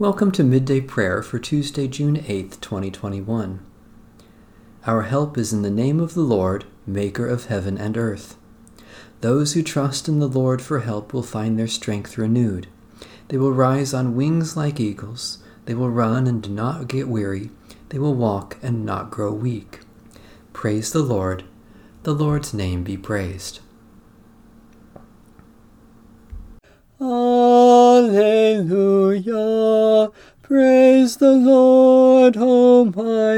Welcome to Midday Prayer for Tuesday, June 8th, 2021. Our help is in the name of the Lord, Maker of heaven and earth. Those who trust in the Lord for help will find their strength renewed. They will rise on wings like eagles. They will run and do not get weary. They will walk and not grow weak. Praise the Lord. The Lord's name be praised.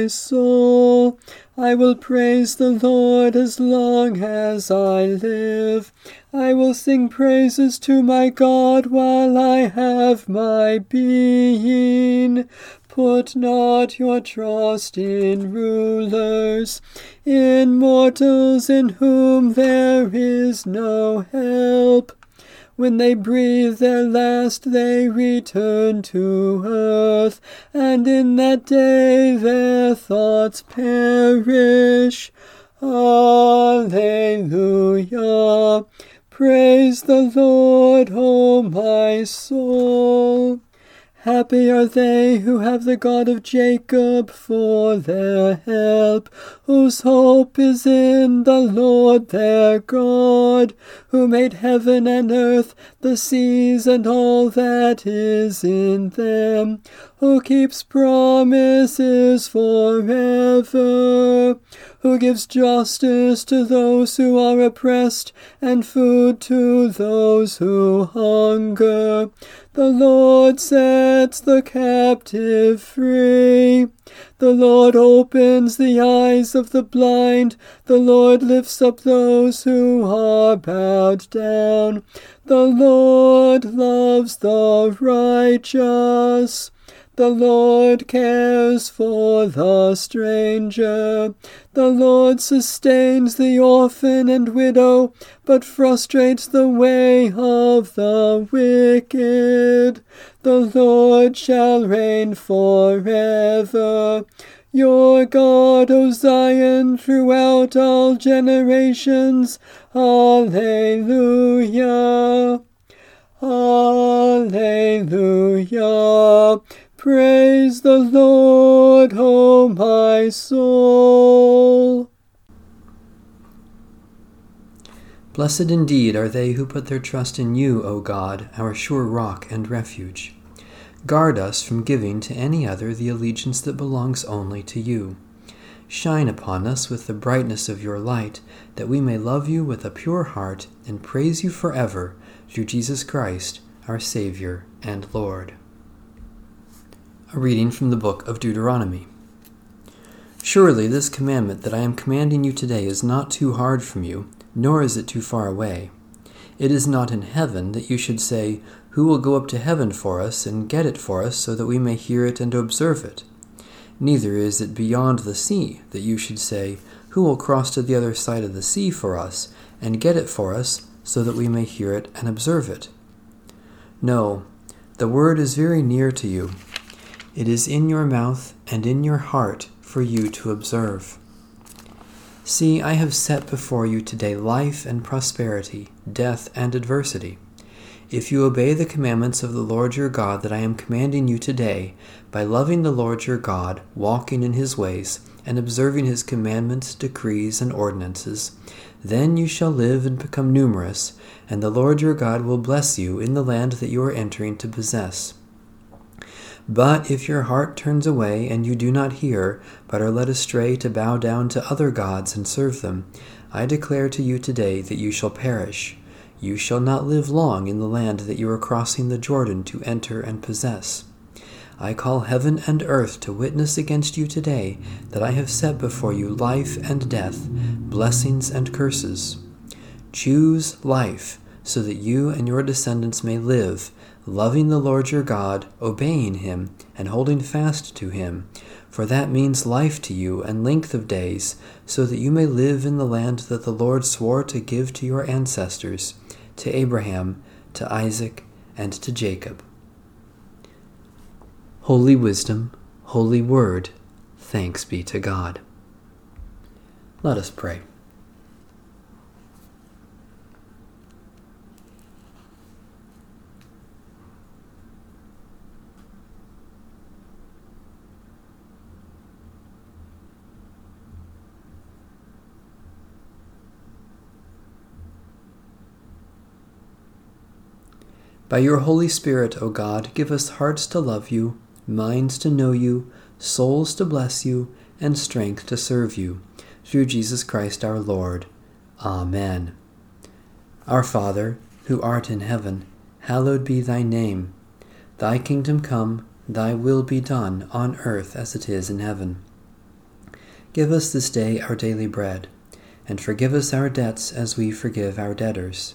My soul. I will praise the Lord as long as I live. I will sing praises to my God while I have my being. Put not your trust in rulers, in mortals in whom there is no help. When they breathe their last, they return to earth, and in that day their thoughts perish. Alleluia. Praise the Lord, O my soul. Happy are they who have the God of Jacob for their help, whose hope is in the Lord their God, who made heaven and earth, the seas and all that is in them, who keeps promises forever, who gives justice to those who are oppressed, and food to those who hunger. The Lord sets the captive free. The Lord opens the eyes of the blind. The Lord lifts up those who are bowed down. The Lord loves the righteous. The Lord cares for the stranger. The Lord sustains the orphan and widow, but frustrates the way of the wicked. The Lord shall reign forever. Your God, O Zion, throughout all generations. Alleluia. Alleluia. Praise the Lord, O my soul. Blessed indeed are they who put their trust in you, O God, our sure rock and refuge. Guard us from giving to any other the allegiance that belongs only to you. Shine upon us with the brightness of your light, that we may love you with a pure heart and praise you forever, through Jesus Christ, our Savior and Lord. A reading from the book of Deuteronomy. Surely this commandment that I am commanding you today is not too hard from you, nor is it too far away. It is not in heaven that you should say, Who will go up to heaven for us and get it for us so that we may hear it and observe it? Neither is it beyond the sea that you should say, Who will cross to the other side of the sea for us and get it for us so that we may hear it and observe it? No, the word is very near to you it is in your mouth and in your heart for you to observe. See, I have set before you today life and prosperity, death and adversity. If you obey the commandments of the Lord your God that I am commanding you today, by loving the Lord your God, walking in his ways, and observing his commandments, decrees, and ordinances, then you shall live and become numerous, and the Lord your God will bless you in the land that you are entering to possess. But if your heart turns away and you do not hear, but are led astray to bow down to other gods and serve them, I declare to you today that you shall perish. You shall not live long in the land that you are crossing the Jordan to enter and possess. I call heaven and earth to witness against you today that I have set before you life and death, blessings and curses. Choose life, so that you and your descendants may live loving the Lord your God, obeying him, and holding fast to him, for that means life to you and length of days, so that you may live in the land that the Lord swore to give to your ancestors, to Abraham, to Isaac, and to Jacob. Holy Wisdom, Holy Word, thanks be to God. Let us pray. By your Holy Spirit, O God, give us hearts to love you, minds to know you, souls to bless you, and strength to serve you. Through Jesus Christ our Lord. Amen. Our Father, who art in heaven, hallowed be thy name. Thy kingdom come, thy will be done, on earth as it is in heaven. Give us this day our daily bread, and forgive us our debts as we forgive our debtors.